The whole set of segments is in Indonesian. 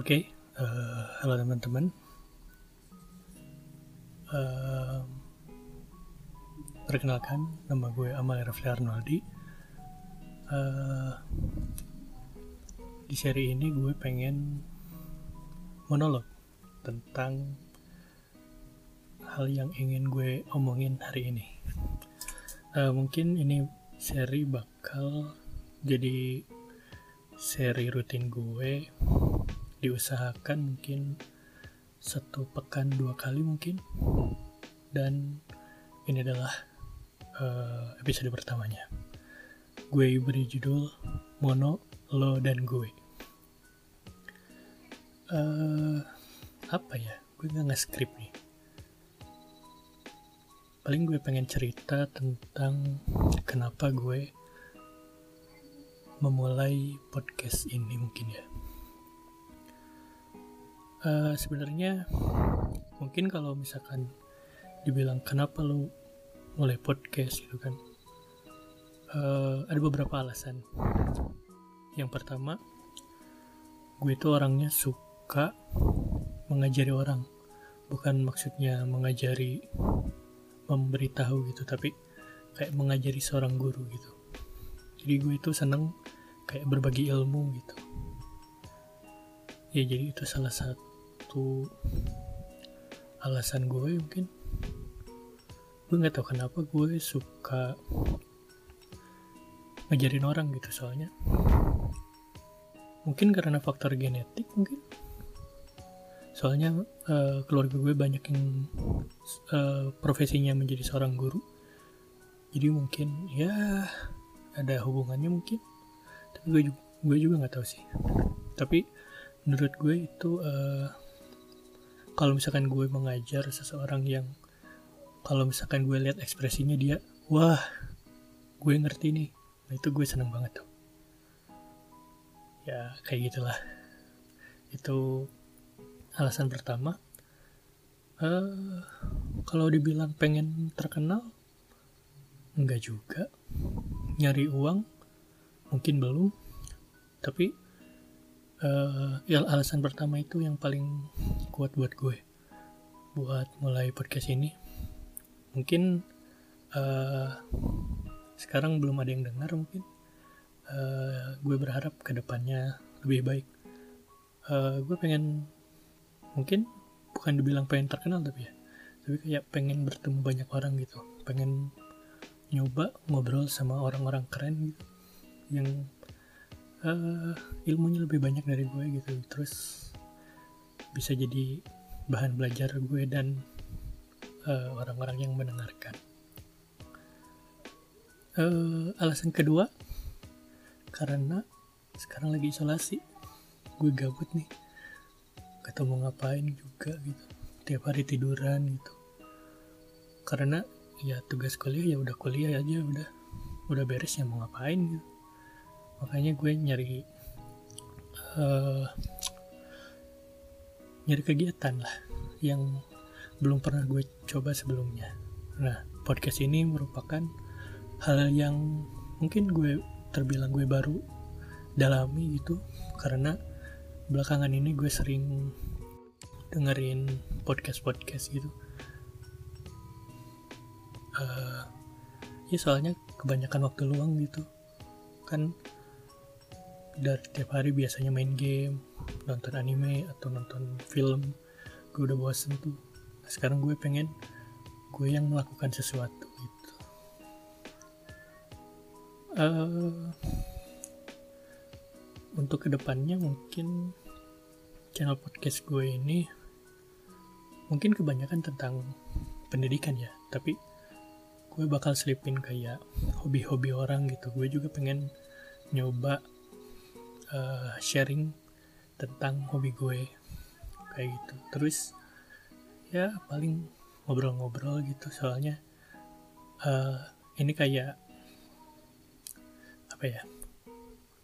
Oke, uh, halo teman-teman. Uh, perkenalkan, nama gue Amal Rafli Arnoldi. Uh, di seri ini gue pengen monolog tentang hal yang ingin gue omongin hari ini. Uh, mungkin ini seri bakal jadi seri rutin gue diusahakan mungkin satu pekan dua kali mungkin. Dan ini adalah uh, episode pertamanya. Gue beri judul Mono, Lo, dan Gue. Uh, apa ya? Gue nggak nge-script nih. Paling gue pengen cerita tentang kenapa gue memulai podcast ini mungkin ya uh, sebenarnya mungkin kalau misalkan dibilang kenapa lu mulai podcast gitu kan uh, ada beberapa alasan. Yang pertama gue itu orangnya suka mengajari orang. Bukan maksudnya mengajari memberitahu gitu tapi kayak mengajari seorang guru gitu. Jadi gue itu seneng kayak berbagi ilmu gitu. Ya jadi itu salah satu alasan gue mungkin. Gue nggak tahu kenapa gue suka ngajarin orang gitu soalnya. Mungkin karena faktor genetik mungkin. Soalnya uh, keluarga gue banyak yang uh, profesinya menjadi seorang guru. Jadi mungkin ya ada hubungannya mungkin. Tapi gue juga gue juga nggak tahu sih. Tapi menurut gue itu uh, kalau misalkan gue mengajar seseorang yang kalau misalkan gue lihat ekspresinya dia wah gue ngerti nih. Nah itu gue seneng banget tuh. Ya kayak gitulah. Itu alasan pertama. Uh, kalau dibilang pengen terkenal enggak juga. Nyari uang mungkin belum. Tapi uh, ya alasan pertama itu yang paling kuat buat gue buat mulai podcast ini. Mungkin uh, sekarang belum ada yang dengar mungkin. Uh, gue berharap ke depannya lebih baik. Uh, gue pengen mungkin bukan dibilang pengen terkenal tapi ya tapi kayak pengen bertemu banyak orang gitu. Pengen nyoba ngobrol sama orang-orang keren gitu yang uh, ilmunya lebih banyak dari gue gitu. Terus bisa jadi bahan belajar gue dan eh, orang-orang yang mendengarkan. Uh, alasan kedua karena sekarang lagi isolasi gue gabut nih. Ketemu ngapain juga gitu. Tiap hari tiduran gitu. Karena ya tugas kuliah ya udah kuliah aja udah udah beres ya mau ngapain gitu makanya gue nyari uh, nyari kegiatan lah yang belum pernah gue coba sebelumnya. Nah podcast ini merupakan hal yang mungkin gue terbilang gue baru dalami gitu karena belakangan ini gue sering dengerin podcast-podcast gitu. Uh, ya soalnya kebanyakan waktu luang gitu. Kan dari tiap hari biasanya main game nonton anime atau nonton film. Gue udah bosen tuh. Nah, sekarang gue pengen gue yang melakukan sesuatu gitu. Uh, untuk ke depannya mungkin channel podcast gue ini mungkin kebanyakan tentang pendidikan ya. Tapi gue bakal selipin kayak hobi-hobi orang gitu. Gue juga pengen nyoba uh, sharing tentang hobi gue kayak gitu. Terus ya paling ngobrol-ngobrol gitu soalnya uh, ini kayak apa ya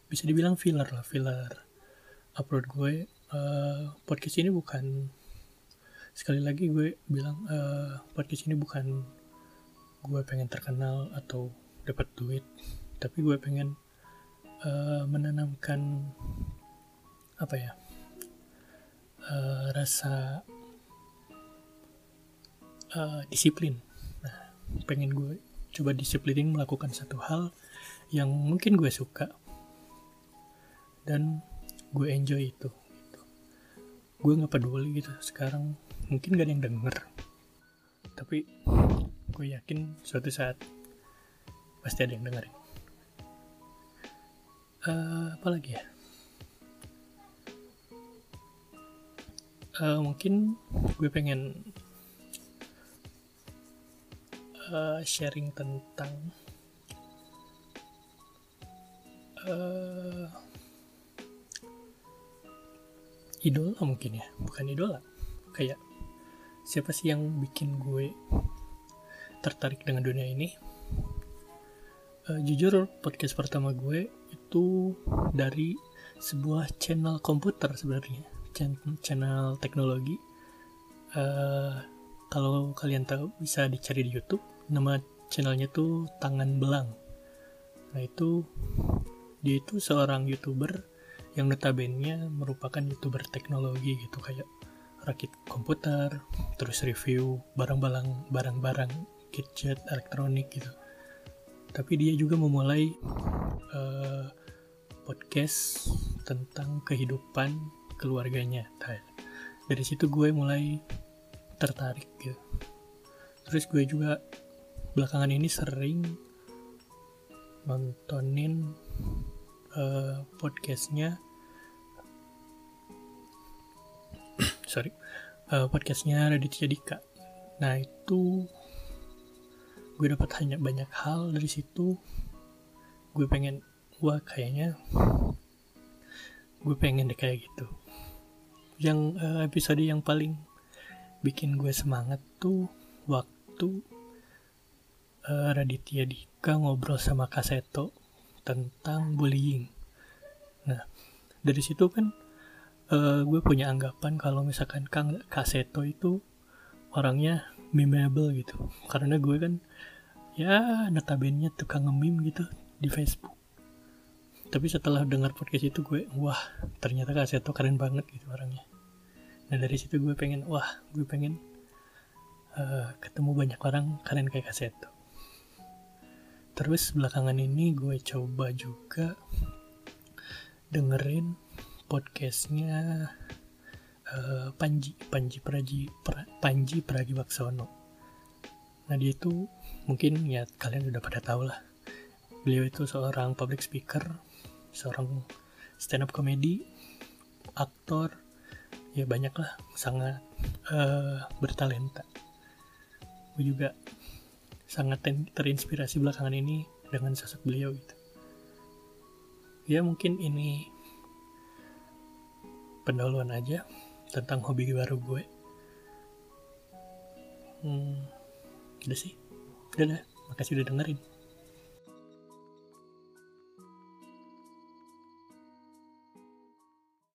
bisa dibilang filler lah filler upload gue. Uh, podcast ini bukan sekali lagi gue bilang uh, podcast ini bukan gue pengen terkenal atau dapat duit tapi gue pengen uh, menanamkan apa ya uh, rasa uh, disiplin. Nah pengen gue coba disiplinin melakukan satu hal yang mungkin gue suka dan gue enjoy itu gitu. gue nggak peduli gitu sekarang mungkin gak ada yang denger. Tapi gue yakin suatu saat pasti ada yang dengerin uh, apa lagi ya? Uh, mungkin gue pengen uh, sharing tentang uh, idola mungkin ya bukan idola. Kayak siapa sih yang bikin gue tertarik dengan dunia ini? Uh, jujur podcast pertama gue itu dari sebuah channel komputer sebenarnya channel teknologi. Uh, kalau kalian tahu bisa dicari di YouTube. Nama channelnya tuh tangan belang. Nah itu dia itu seorang youtuber yang notabene merupakan youtuber teknologi gitu kayak rakit komputer terus review barang-barang barang-barang gadget elektronik gitu tapi dia juga memulai uh, podcast tentang kehidupan keluarganya dari situ gue mulai tertarik gitu terus gue juga belakangan ini sering nontonin uh, podcastnya. Sorry. Uh, podcastnya Raditya Dika. Nah itu gue dapat hanya banyak hal dari situ gue pengen wah kayaknya gue pengen deh kayak gitu yang uh, episode yang paling bikin gue semangat tuh waktu uh, Raditya Dika ngobrol sama Kaseto tentang bullying. Nah, dari situ kan uh, gue punya anggapan kalau misalkan Kang Kaseto itu orangnya memeable gitu. Karena gue kan ya notabene tukang nge gitu di Facebook. Tapi setelah dengar podcast itu gue, wah ternyata Kaseto keren banget gitu orangnya. Nah dari situ gue pengen, wah gue pengen uh, ketemu banyak orang keren kayak Kaseto. Terus belakangan ini gue coba juga dengerin podcastnya uh, Panji Panji Praji pra, Panji Pragiwaksono. Nah dia itu mungkin ya kalian udah pada tahu lah. Beliau itu seorang public speaker, seorang stand up comedy, aktor, ya banyak lah, sangat uh, bertalenta. Gue juga sangat terinspirasi belakangan ini dengan sosok beliau gitu. Ya mungkin ini pendahuluan aja tentang hobi baru gue. Hmm, udah sih. Udah lah. Makasih udah dengerin.